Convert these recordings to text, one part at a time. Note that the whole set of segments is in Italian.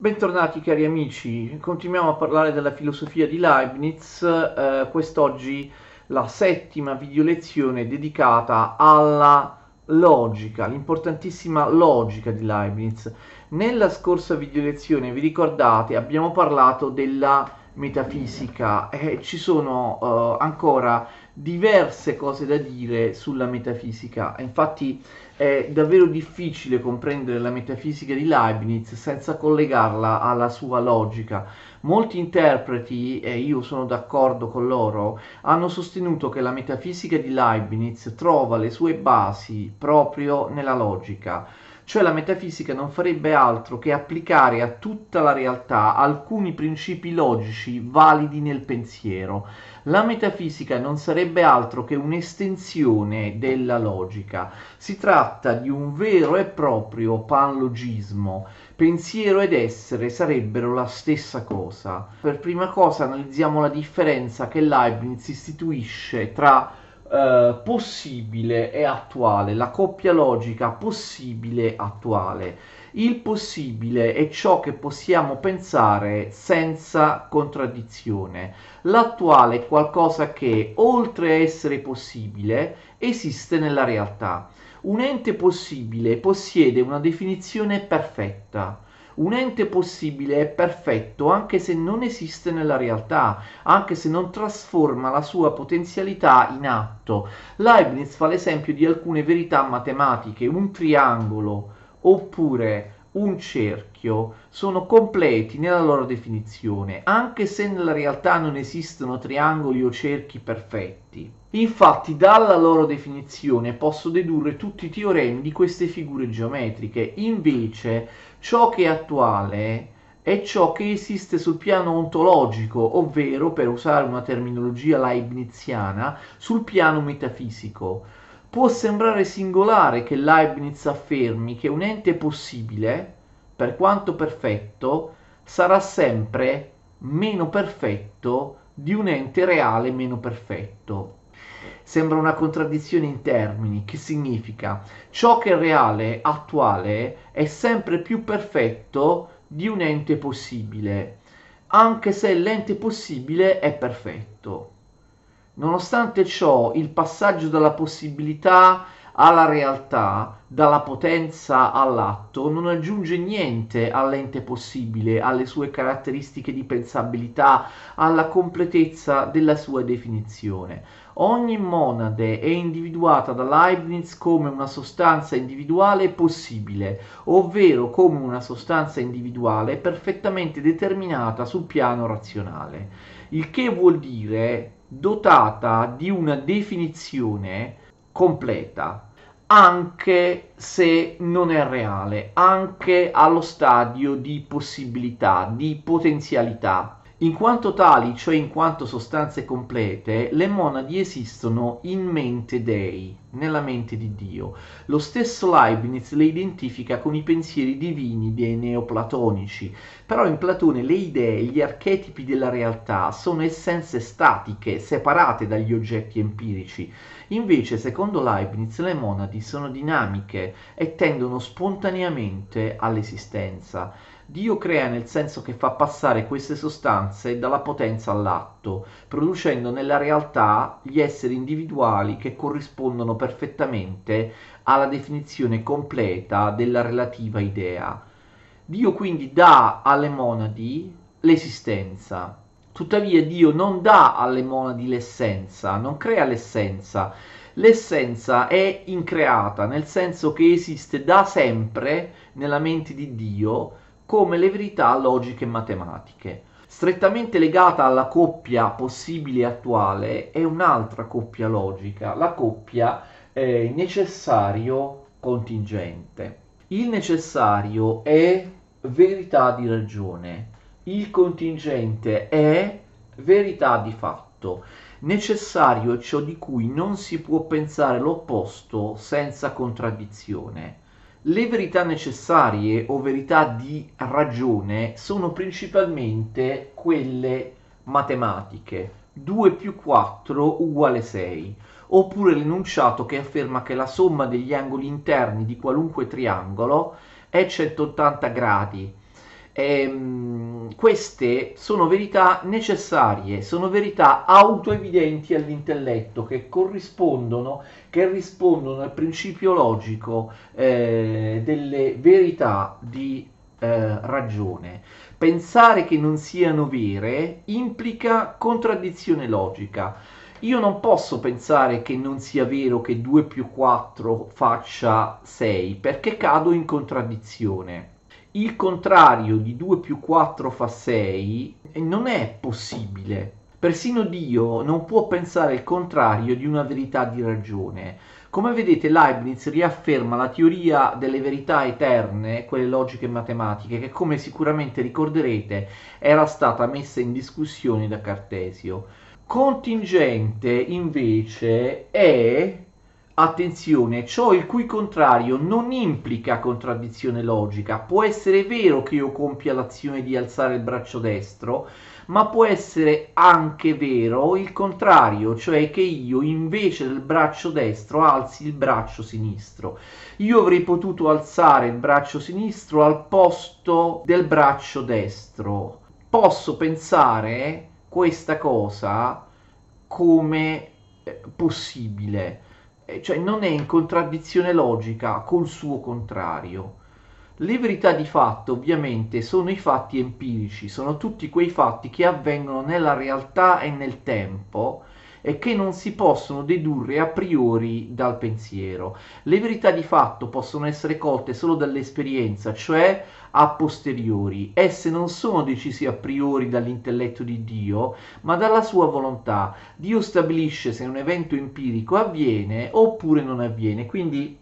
Bentornati cari amici, continuiamo a parlare della filosofia di Leibniz, eh, quest'oggi la settima video lezione dedicata alla logica, l'importantissima logica di Leibniz. Nella scorsa video lezione, vi ricordate, abbiamo parlato della metafisica e ci sono uh, ancora diverse cose da dire sulla metafisica. Infatti è davvero difficile comprendere la metafisica di Leibniz senza collegarla alla sua logica. Molti interpreti, e io sono d'accordo con loro, hanno sostenuto che la metafisica di Leibniz trova le sue basi proprio nella logica cioè la metafisica non farebbe altro che applicare a tutta la realtà alcuni principi logici validi nel pensiero. La metafisica non sarebbe altro che un'estensione della logica. Si tratta di un vero e proprio panlogismo. Pensiero ed essere sarebbero la stessa cosa. Per prima cosa analizziamo la differenza che Leibniz istituisce tra eh, possibile e attuale, la coppia logica possibile attuale. Il possibile è ciò che possiamo pensare senza contraddizione. L'attuale è qualcosa che, oltre a essere possibile, esiste nella realtà. Un ente possibile possiede una definizione perfetta un ente possibile è perfetto anche se non esiste nella realtà, anche se non trasforma la sua potenzialità in atto. Leibniz fa l'esempio di alcune verità matematiche, un triangolo oppure un cerchio sono completi nella loro definizione, anche se nella realtà non esistono triangoli o cerchi perfetti. Infatti, dalla loro definizione posso dedurre tutti i teoremi di queste figure geometriche. Invece, ciò che è attuale è ciò che esiste sul piano ontologico, ovvero, per usare una terminologia leibniziana, sul piano metafisico. Può sembrare singolare che Leibniz affermi che un ente possibile, per quanto perfetto, sarà sempre meno perfetto di un ente reale meno perfetto. Sembra una contraddizione in termini, che significa ciò che è reale, attuale, è sempre più perfetto di un ente possibile, anche se l'ente possibile è perfetto. Nonostante ciò, il passaggio dalla possibilità alla realtà, dalla potenza all'atto, non aggiunge niente all'ente possibile, alle sue caratteristiche di pensabilità, alla completezza della sua definizione. Ogni monade è individuata da Leibniz come una sostanza individuale possibile, ovvero come una sostanza individuale perfettamente determinata sul piano razionale, il che vuol dire dotata di una definizione completa, anche se non è reale, anche allo stadio di possibilità, di potenzialità. In quanto tali, cioè in quanto sostanze complete, le monadi esistono in mente Dei, nella mente di Dio. Lo stesso Leibniz le identifica con i pensieri divini dei neoplatonici, però in Platone le idee, gli archetipi della realtà sono essenze statiche, separate dagli oggetti empirici. Invece, secondo Leibniz, le monadi sono dinamiche e tendono spontaneamente all'esistenza. Dio crea nel senso che fa passare queste sostanze dalla potenza all'atto, producendo nella realtà gli esseri individuali che corrispondono perfettamente alla definizione completa della relativa idea. Dio quindi dà alle monadi l'esistenza. Tuttavia Dio non dà alle monadi l'essenza, non crea l'essenza. L'essenza è increata, nel senso che esiste da sempre nella mente di Dio come le verità logiche e matematiche. Strettamente legata alla coppia possibile e attuale è un'altra coppia logica, la coppia eh, necessario-contingente. Il necessario è verità di ragione, il contingente è verità di fatto. Necessario è ciò di cui non si può pensare l'opposto senza contraddizione. Le verità necessarie o verità di ragione sono principalmente quelle matematiche. 2 più 4 uguale 6, oppure l'enunciato che afferma che la somma degli angoli interni di qualunque triangolo è 180 gradi ehm, queste sono verità necessarie, sono verità autoevidenti all'intelletto che corrispondono, che rispondono al principio logico eh, delle verità di eh, ragione. Pensare che non siano vere implica contraddizione logica. Io non posso pensare che non sia vero che 2 più 4 faccia 6 perché cado in contraddizione. Il contrario di 2 più 4 fa 6 non è possibile. Persino Dio non può pensare il contrario di una verità di ragione. Come vedete Leibniz riafferma la teoria delle verità eterne, quelle logiche e matematiche, che come sicuramente ricorderete era stata messa in discussione da Cartesio. Contingente invece è, attenzione, ciò il cui contrario non implica contraddizione logica. Può essere vero che io compia l'azione di alzare il braccio destro, ma può essere anche vero il contrario, cioè che io invece del braccio destro alzi il braccio sinistro. Io avrei potuto alzare il braccio sinistro al posto del braccio destro. Posso pensare questa cosa come eh, possibile, cioè non è in contraddizione logica col suo contrario. Le verità di fatto ovviamente sono i fatti empirici, sono tutti quei fatti che avvengono nella realtà e nel tempo e che non si possono dedurre a priori dal pensiero. Le verità di fatto possono essere colte solo dall'esperienza, cioè a posteriori. Esse non sono decise a priori dall'intelletto di Dio, ma dalla sua volontà. Dio stabilisce se un evento empirico avviene oppure non avviene. Quindi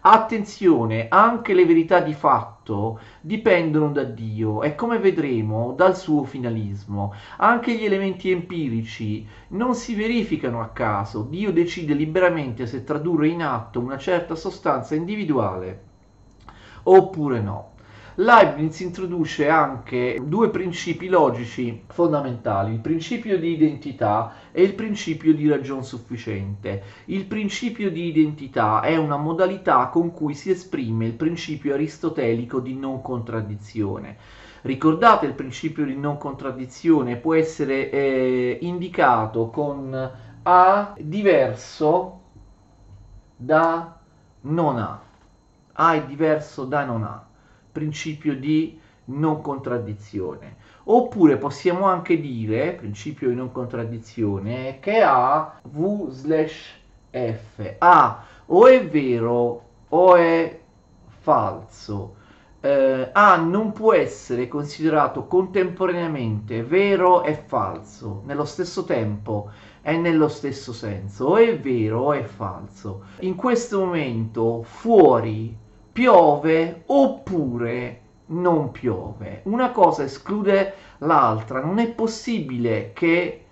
Attenzione, anche le verità di fatto dipendono da Dio e come vedremo dal suo finalismo. Anche gli elementi empirici non si verificano a caso, Dio decide liberamente se tradurre in atto una certa sostanza individuale oppure no. Leibniz introduce anche due principi logici fondamentali, il principio di identità e il principio di ragion sufficiente. Il principio di identità è una modalità con cui si esprime il principio aristotelico di non contraddizione. Ricordate il principio di non contraddizione può essere eh, indicato con A diverso da non A. A è diverso da non A principio di non contraddizione. Oppure possiamo anche dire, principio di non contraddizione, che A V slash F. A o è vero o è falso. Eh, A non può essere considerato contemporaneamente vero e falso nello stesso tempo e nello stesso senso. O è vero o è falso. In questo momento fuori piove oppure non piove. Una cosa esclude l'altra, non è possibile che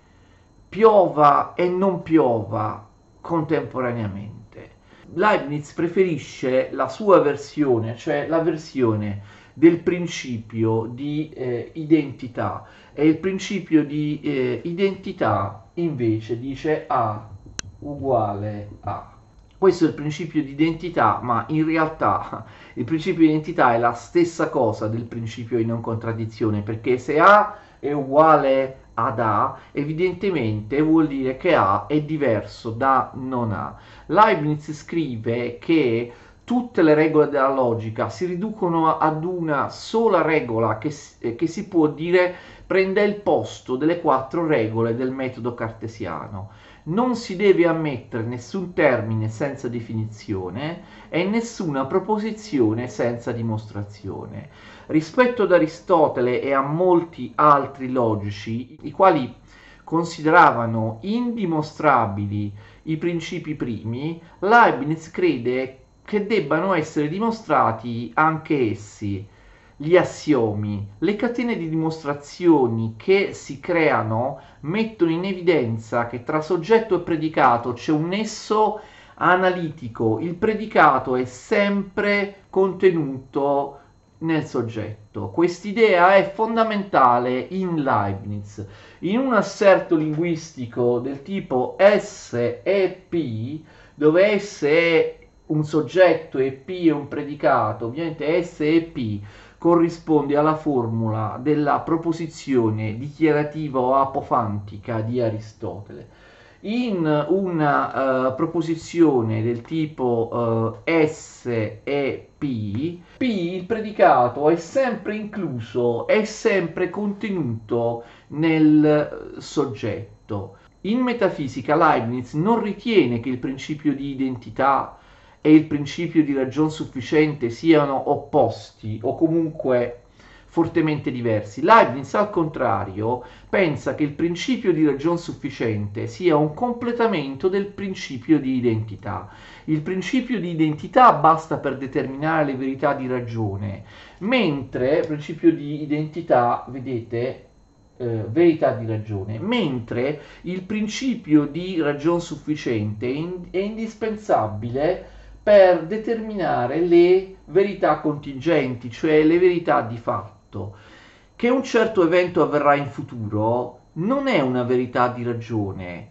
piova e non piova contemporaneamente. Leibniz preferisce la sua versione, cioè la versione del principio di eh, identità e il principio di eh, identità invece dice A uguale a. Questo è il principio di identità, ma in realtà il principio di identità è la stessa cosa del principio di non contraddizione, perché se A è uguale ad A, evidentemente vuol dire che A è diverso da non A. Leibniz scrive che tutte le regole della logica si riducono ad una sola regola che, che si può dire prende il posto delle quattro regole del metodo cartesiano non si deve ammettere nessun termine senza definizione e nessuna proposizione senza dimostrazione. Rispetto ad Aristotele e a molti altri logici, i quali consideravano indimostrabili i principi primi, Leibniz crede che debbano essere dimostrati anche essi gli assiomi, le catene di dimostrazioni che si creano mettono in evidenza che tra soggetto e predicato c'è un nesso analitico, il predicato è sempre contenuto nel soggetto. Quest'idea è fondamentale in Leibniz. In un asserto linguistico del tipo S e P, dove S è un soggetto e P è un predicato, ovviamente S e P corrisponde alla formula della proposizione dichiarativa o apofantica di Aristotele. In una uh, proposizione del tipo uh, S e P, P il predicato è sempre incluso, è sempre contenuto nel soggetto. In metafisica Leibniz non ritiene che il principio di identità e il principio di ragion sufficiente siano opposti o comunque fortemente diversi. Leibniz, al contrario, pensa che il principio di ragion sufficiente sia un completamento del principio di identità. Il principio di identità basta per determinare le verità di ragione, mentre il principio di identità, vedete, eh, verità di ragione, mentre il principio di ragion sufficiente è, in, è indispensabile per determinare le verità contingenti, cioè le verità di fatto. Che un certo evento avverrà in futuro non è una verità di ragione,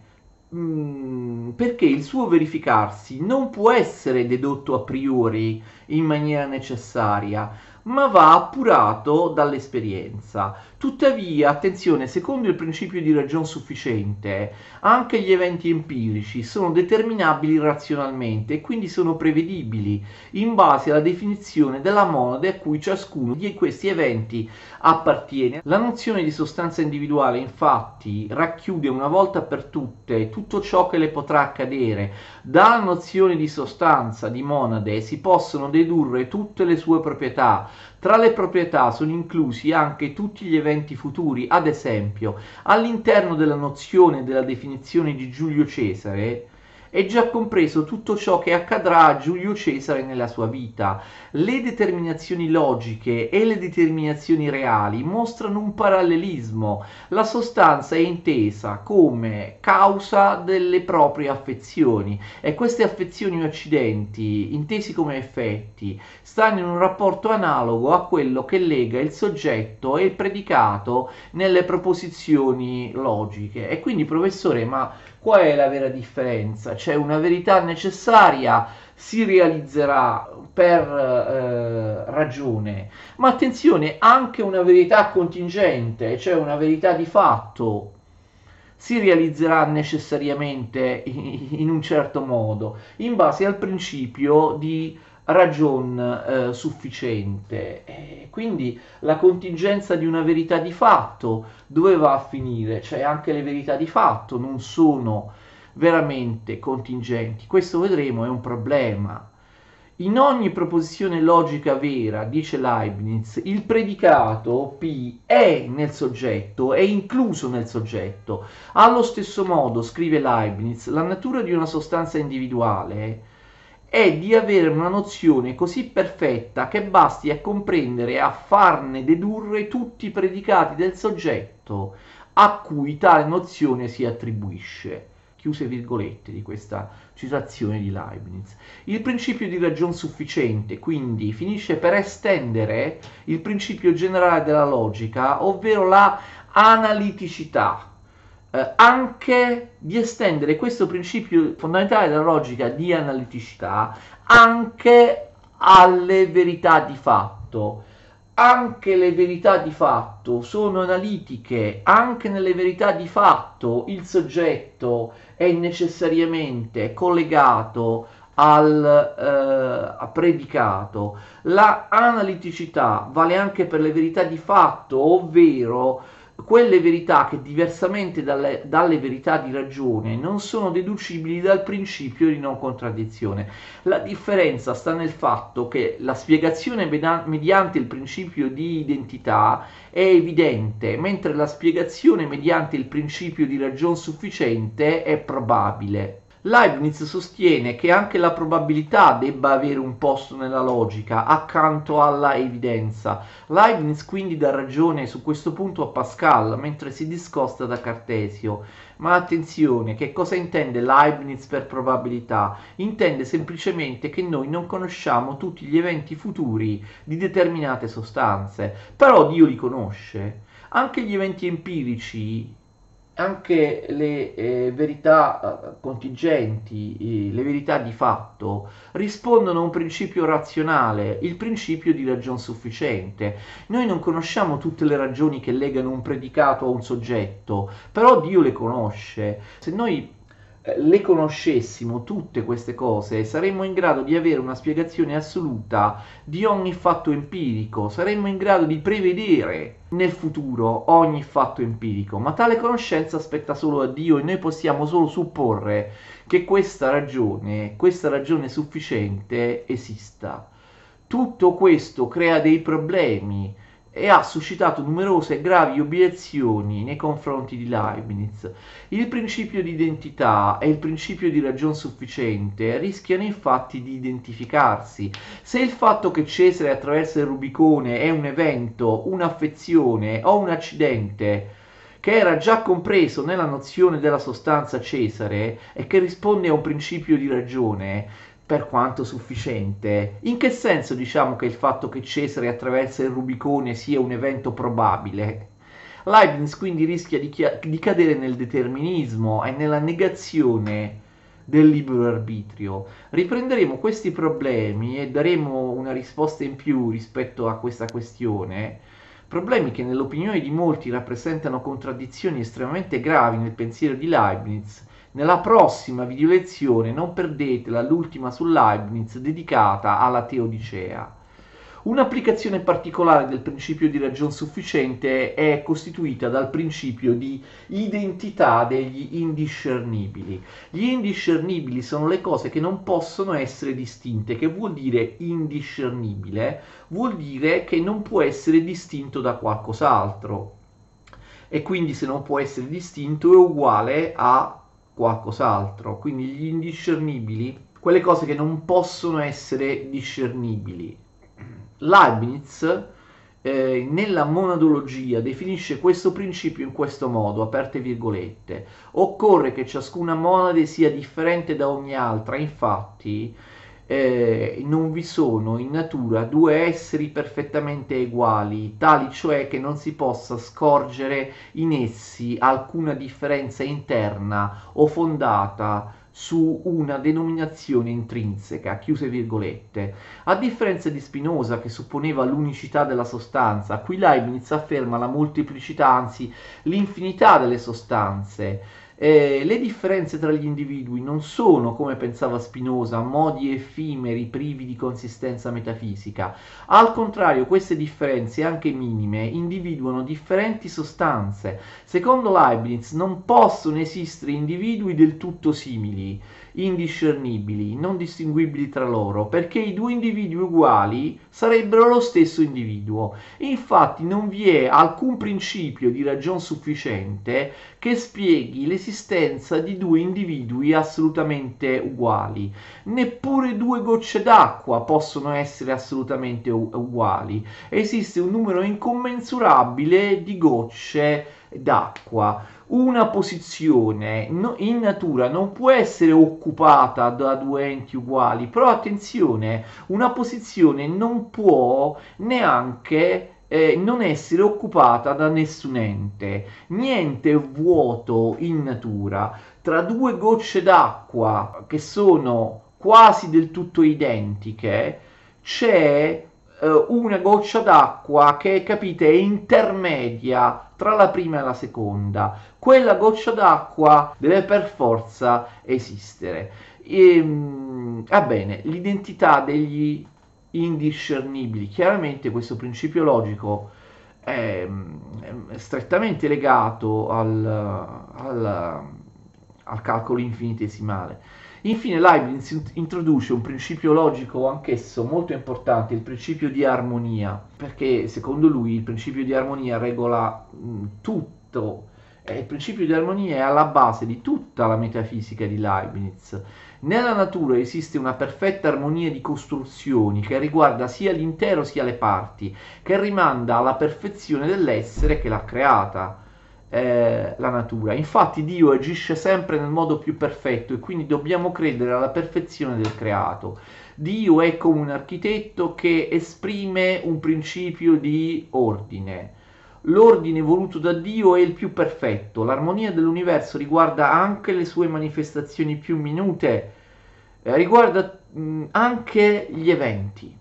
mm, perché il suo verificarsi non può essere dedotto a priori in maniera necessaria, ma va appurato dall'esperienza. Tuttavia, attenzione, secondo il principio di ragion sufficiente, anche gli eventi empirici sono determinabili razionalmente e quindi sono prevedibili in base alla definizione della monade a cui ciascuno di questi eventi appartiene. La nozione di sostanza individuale, infatti, racchiude una volta per tutte tutto ciò che le potrà accadere. Dalla nozione di sostanza, di monade, si possono dedurre tutte le sue proprietà, tra le proprietà sono inclusi anche tutti gli eventi futuri, ad esempio, all'interno della nozione della definizione di Giulio Cesare, è già compreso tutto ciò che accadrà a Giulio Cesare nella sua vita. Le determinazioni logiche e le determinazioni reali mostrano un parallelismo. La sostanza è intesa come causa delle proprie affezioni e queste affezioni o accidenti, intesi come effetti, stanno in un rapporto analogo a quello che lega il soggetto e il predicato nelle proposizioni logiche. E quindi, professore, ma Qual è la vera differenza? C'è una verità necessaria, si realizzerà per eh, ragione, ma attenzione, anche una verità contingente, cioè una verità di fatto, si realizzerà necessariamente in un certo modo, in base al principio di ragion eh, sufficiente. E quindi la contingenza di una verità di fatto dove va a finire? Cioè anche le verità di fatto non sono veramente contingenti. Questo vedremo è un problema. In ogni proposizione logica vera, dice Leibniz, il predicato P è nel soggetto, è incluso nel soggetto. Allo stesso modo, scrive Leibniz, la natura di una sostanza individuale è di avere una nozione così perfetta che basti a comprendere e a farne dedurre tutti i predicati del soggetto a cui tale nozione si attribuisce. Chiuse virgolette di questa citazione di Leibniz. Il principio di ragion sufficiente, quindi, finisce per estendere il principio generale della logica, ovvero la analiticità, eh, anche di estendere questo principio fondamentale della logica di analiticità anche alle verità di fatto. Anche le verità di fatto sono analitiche, anche nelle verità di fatto il soggetto è necessariamente collegato al eh, predicato. La analiticità vale anche per le verità di fatto, ovvero quelle verità che diversamente dalle, dalle, verità di ragione non sono deducibili dal principio di non contraddizione. La differenza sta nel fatto che la spiegazione mediante il principio di identità è evidente, mentre la spiegazione mediante il principio di ragion sufficiente è probabile. Leibniz sostiene che anche la probabilità debba avere un posto nella logica accanto alla evidenza. Leibniz quindi dà ragione su questo punto a Pascal mentre si discosta da Cartesio. Ma attenzione, che cosa intende Leibniz per probabilità? Intende semplicemente che noi non conosciamo tutti gli eventi futuri di determinate sostanze, però Dio li conosce. Anche gli eventi empirici anche le eh, verità eh, contingenti, le verità di fatto, rispondono a un principio razionale, il principio di ragion sufficiente. Noi non conosciamo tutte le ragioni che legano un predicato a un soggetto, però Dio le conosce. Se noi le conoscessimo tutte queste cose, saremmo in grado di avere una spiegazione assoluta di ogni fatto empirico, saremmo in grado di prevedere nel futuro ogni fatto empirico, ma tale conoscenza aspetta solo a Dio e noi possiamo solo supporre che questa ragione, questa ragione sufficiente esista. Tutto questo crea dei problemi e ha suscitato numerose e gravi obiezioni nei confronti di Leibniz. Il principio di identità e il principio di ragion sufficiente rischiano infatti di identificarsi. Se il fatto che Cesare attraversa il Rubicone è un evento, un'affezione o un accidente, che era già compreso nella nozione della sostanza Cesare e che risponde a un principio di ragione, per quanto sufficiente. In che senso diciamo che il fatto che Cesare attraversa il Rubicone sia un evento probabile? Leibniz quindi rischia di, chia- di cadere nel determinismo e nella negazione del libero arbitrio. Riprenderemo questi problemi e daremo una risposta in più rispetto a questa questione. Problemi che nell'opinione di molti rappresentano contraddizioni estremamente gravi nel pensiero di Leibniz nella prossima video lezione non perdetela l'ultima su Leibniz dedicata alla Teodicea. Un'applicazione particolare del principio di ragion sufficiente è costituita dal principio di identità degli indiscernibili. Gli indiscernibili sono le cose che non possono essere distinte. Che vuol dire indiscernibile? Vuol dire che non può essere distinto da qualcos'altro. E quindi se non può essere distinto è uguale a qualcos'altro. Quindi gli indiscernibili, quelle cose che non possono essere discernibili. Leibniz eh, nella monadologia definisce questo principio in questo modo, aperte virgolette. Occorre che ciascuna monade sia differente da ogni altra, infatti eh, non vi sono in natura due esseri perfettamente uguali, tali cioè che non si possa scorgere in essi alcuna differenza interna o fondata su una denominazione intrinseca, chiuse virgolette. A differenza di Spinoza che supponeva l'unicità della sostanza, qui Leibniz afferma la molteplicità, anzi l'infinità delle sostanze eh, le differenze tra gli individui non sono, come pensava Spinoza, modi effimeri privi di consistenza metafisica. Al contrario, queste differenze, anche minime, individuano differenti sostanze. Secondo Leibniz non possono esistere individui del tutto simili indiscernibili, non distinguibili tra loro, perché i due individui uguali sarebbero lo stesso individuo. Infatti non vi è alcun principio di ragion sufficiente che spieghi l'esistenza di due individui assolutamente uguali. Neppure due gocce d'acqua possono essere assolutamente uguali. Esiste un numero incommensurabile di gocce d'acqua una posizione in natura non può essere occupata da due enti uguali, però attenzione, una posizione non può neanche eh, non essere occupata da nessun ente. Niente è vuoto in natura. Tra due gocce d'acqua che sono quasi del tutto identiche, c'è una goccia d'acqua che, capite, è intermedia tra la prima e la seconda. Quella goccia d'acqua deve per forza esistere. E, ehm, va bene, l'identità degli indiscernibili. Chiaramente questo principio logico è, è strettamente legato al, al, al calcolo infinitesimale. Infine Leibniz introduce un principio logico anch'esso molto importante, il principio di armonia, perché secondo lui il principio di armonia regola mh, tutto, e il principio di armonia è alla base di tutta la metafisica di Leibniz. Nella natura esiste una perfetta armonia di costruzioni che riguarda sia l'intero sia le parti, che rimanda alla perfezione dell'essere che l'ha creata eh, la natura. Infatti Dio agisce sempre nel modo più perfetto e quindi dobbiamo credere alla perfezione del creato. Dio è come un architetto che esprime un principio di ordine. l'ordine voluto da Dio è il più perfetto, l'armonia dell'universo riguarda anche le sue manifestazioni più minute, eh, riguarda mh, anche gli eventi.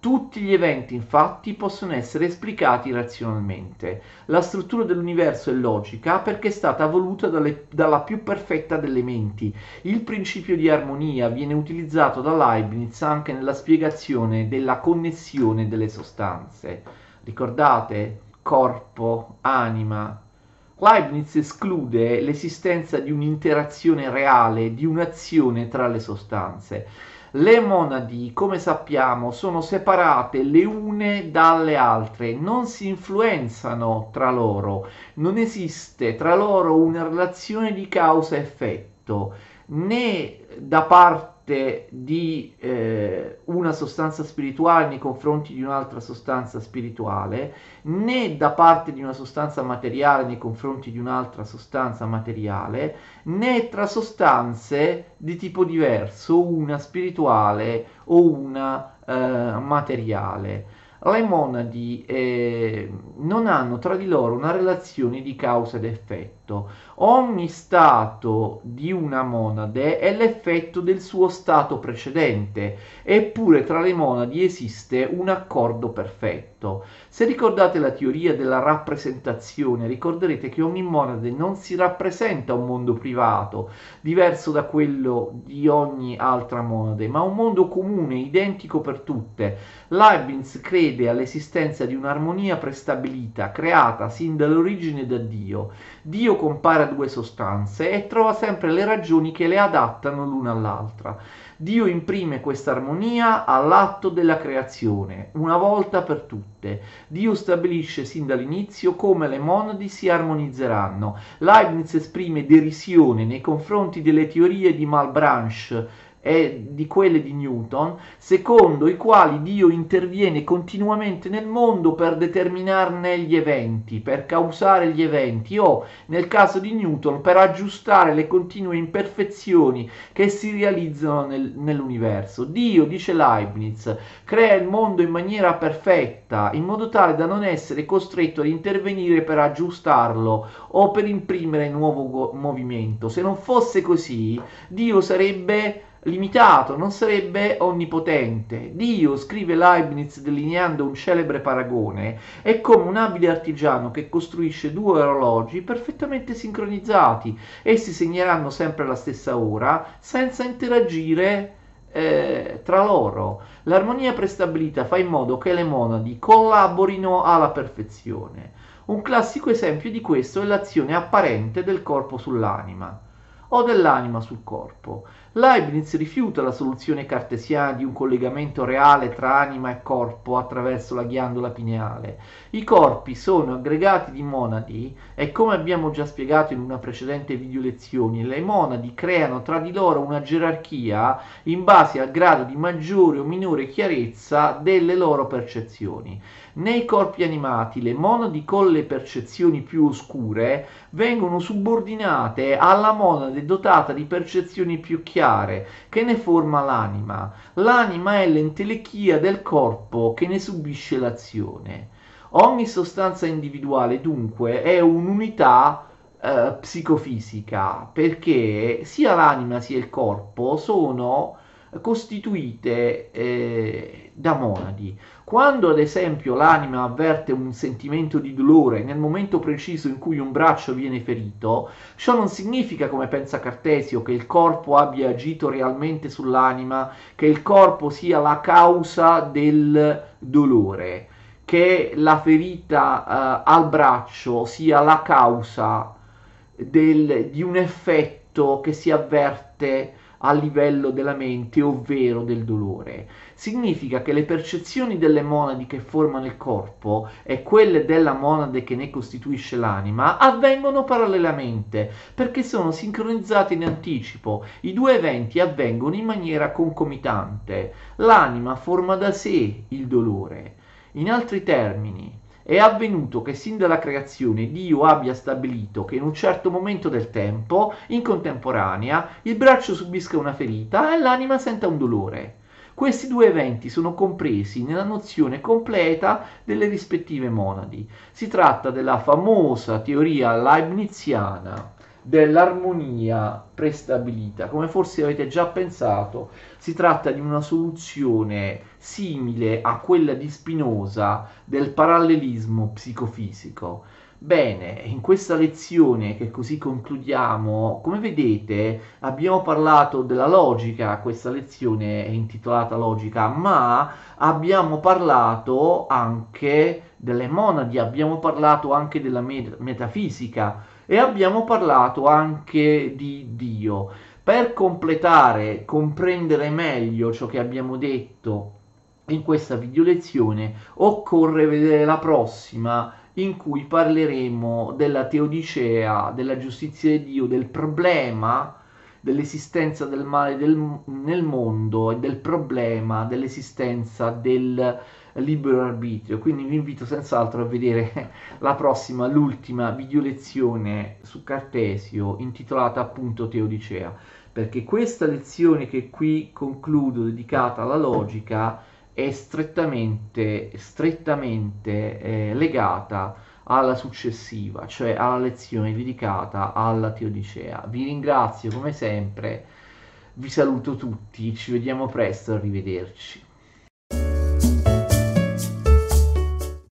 Tutti gli eventi infatti possono essere esplicati razionalmente. La struttura dell'universo è logica perché è stata voluta dalle, dalla più perfetta delle menti. Il principio di armonia viene utilizzato da Leibniz anche nella spiegazione della connessione delle sostanze. Ricordate? Corpo, anima. Leibniz esclude l'esistenza di un'interazione reale, di un'azione tra le sostanze. Le monadi, come sappiamo, sono separate le une dalle altre, non si influenzano tra loro, non esiste tra loro una relazione di causa-effetto, né da parte parte di eh, una sostanza spirituale nei confronti di un'altra sostanza spirituale, né da parte di una sostanza materiale nei confronti di un'altra sostanza materiale, né tra sostanze di tipo diverso, una spirituale o una eh, materiale le monadi eh, non hanno tra di loro una relazione di causa ed effetto. Ogni stato di una monade è l'effetto del suo stato precedente, eppure tra le monadi esiste un accordo perfetto. Se ricordate la teoria della rappresentazione, ricorderete che ogni monade non si rappresenta un mondo privato, diverso da quello di ogni altra monade, ma un mondo comune, identico per tutte. Leibniz crede all'esistenza di un'armonia prestabilita, creata sin dall'origine da Dio. Dio compara due sostanze e trova sempre le ragioni che le adattano l'una all'altra. Dio imprime questa armonia all'atto della creazione, una volta per tutte. Dio stabilisce sin dall'inizio come le monadi si armonizzeranno. Leibniz esprime derisione nei confronti delle teorie di Malbranche e di quelle di Newton, secondo i quali Dio interviene continuamente nel mondo per determinarne gli eventi, per causare gli eventi o, nel caso di Newton, per aggiustare le continue imperfezioni che si realizzano nel, nell'universo. Dio, dice Leibniz, crea il mondo in maniera perfetta, in modo tale da non essere costretto ad intervenire per aggiustarlo o per imprimere nuovo movimento. Se non fosse così, Dio sarebbe limitato, non sarebbe onnipotente. Dio, scrive Leibniz delineando un celebre paragone, è come un abile artigiano che costruisce due orologi perfettamente sincronizzati. Essi segneranno sempre la stessa ora senza interagire eh, tra loro. L'armonia prestabilita fa in modo che le monadi collaborino alla perfezione. Un classico esempio di questo è l'azione apparente del corpo sull'anima o dell'anima sul corpo. Leibniz rifiuta la soluzione cartesiana di un collegamento reale tra anima e corpo attraverso la ghiandola pineale. I corpi sono aggregati di monadi e come abbiamo già spiegato in una precedente video lezione, le monadi creano tra di loro una gerarchia in base al grado di maggiore o minore chiarezza delle loro percezioni. Nei corpi animati le monadi con le percezioni più oscure vengono subordinate alla monade dotata di percezioni più chiare, che ne forma l'anima. L'anima è l'entelechia del corpo che ne subisce l'azione. Ogni sostanza individuale dunque è un'unità eh, psicofisica perché sia l'anima sia il corpo sono costituite eh, da monadi. Quando ad esempio l'anima avverte un sentimento di dolore nel momento preciso in cui un braccio viene ferito, ciò non significa, come pensa Cartesio, che il corpo abbia agito realmente sull'anima, che il corpo sia la causa del dolore, che la ferita eh, al braccio sia la causa del, di un effetto che si avverte a livello della mente, ovvero del dolore. Significa che le percezioni delle monadi che formano il corpo e quelle della monade che ne costituisce l'anima avvengono parallelamente perché sono sincronizzate in anticipo. I due eventi avvengono in maniera concomitante. L'anima forma da sé il dolore. In altri termini, è avvenuto che sin dalla creazione Dio abbia stabilito che in un certo momento del tempo, in contemporanea, il braccio subisca una ferita e l'anima senta un dolore. Questi due eventi sono compresi nella nozione completa delle rispettive monadi. Si tratta della famosa teoria leibniziana dell'armonia prestabilita. Come forse avete già pensato, si tratta di una soluzione simile a quella di Spinoza del parallelismo psicofisico. Bene, in questa lezione che così concludiamo, come vedete abbiamo parlato della logica, questa lezione è intitolata logica, ma abbiamo parlato anche delle monadi, abbiamo parlato anche della metafisica, e abbiamo parlato anche di Dio. Per completare, comprendere meglio ciò che abbiamo detto in questa video lezione, occorre vedere la prossima in cui parleremo della teodicea, della giustizia di Dio, del problema dell'esistenza del male del, nel mondo e del problema dell'esistenza del libero arbitrio. Quindi vi invito senz'altro a vedere la prossima, l'ultima video lezione su Cartesio intitolata appunto Teodicea, perché questa lezione che qui concludo dedicata alla logica è strettamente, strettamente eh, legata alla successiva, cioè alla lezione dedicata alla Teodicea. Vi ringrazio come sempre, vi saluto tutti, ci vediamo presto, arrivederci.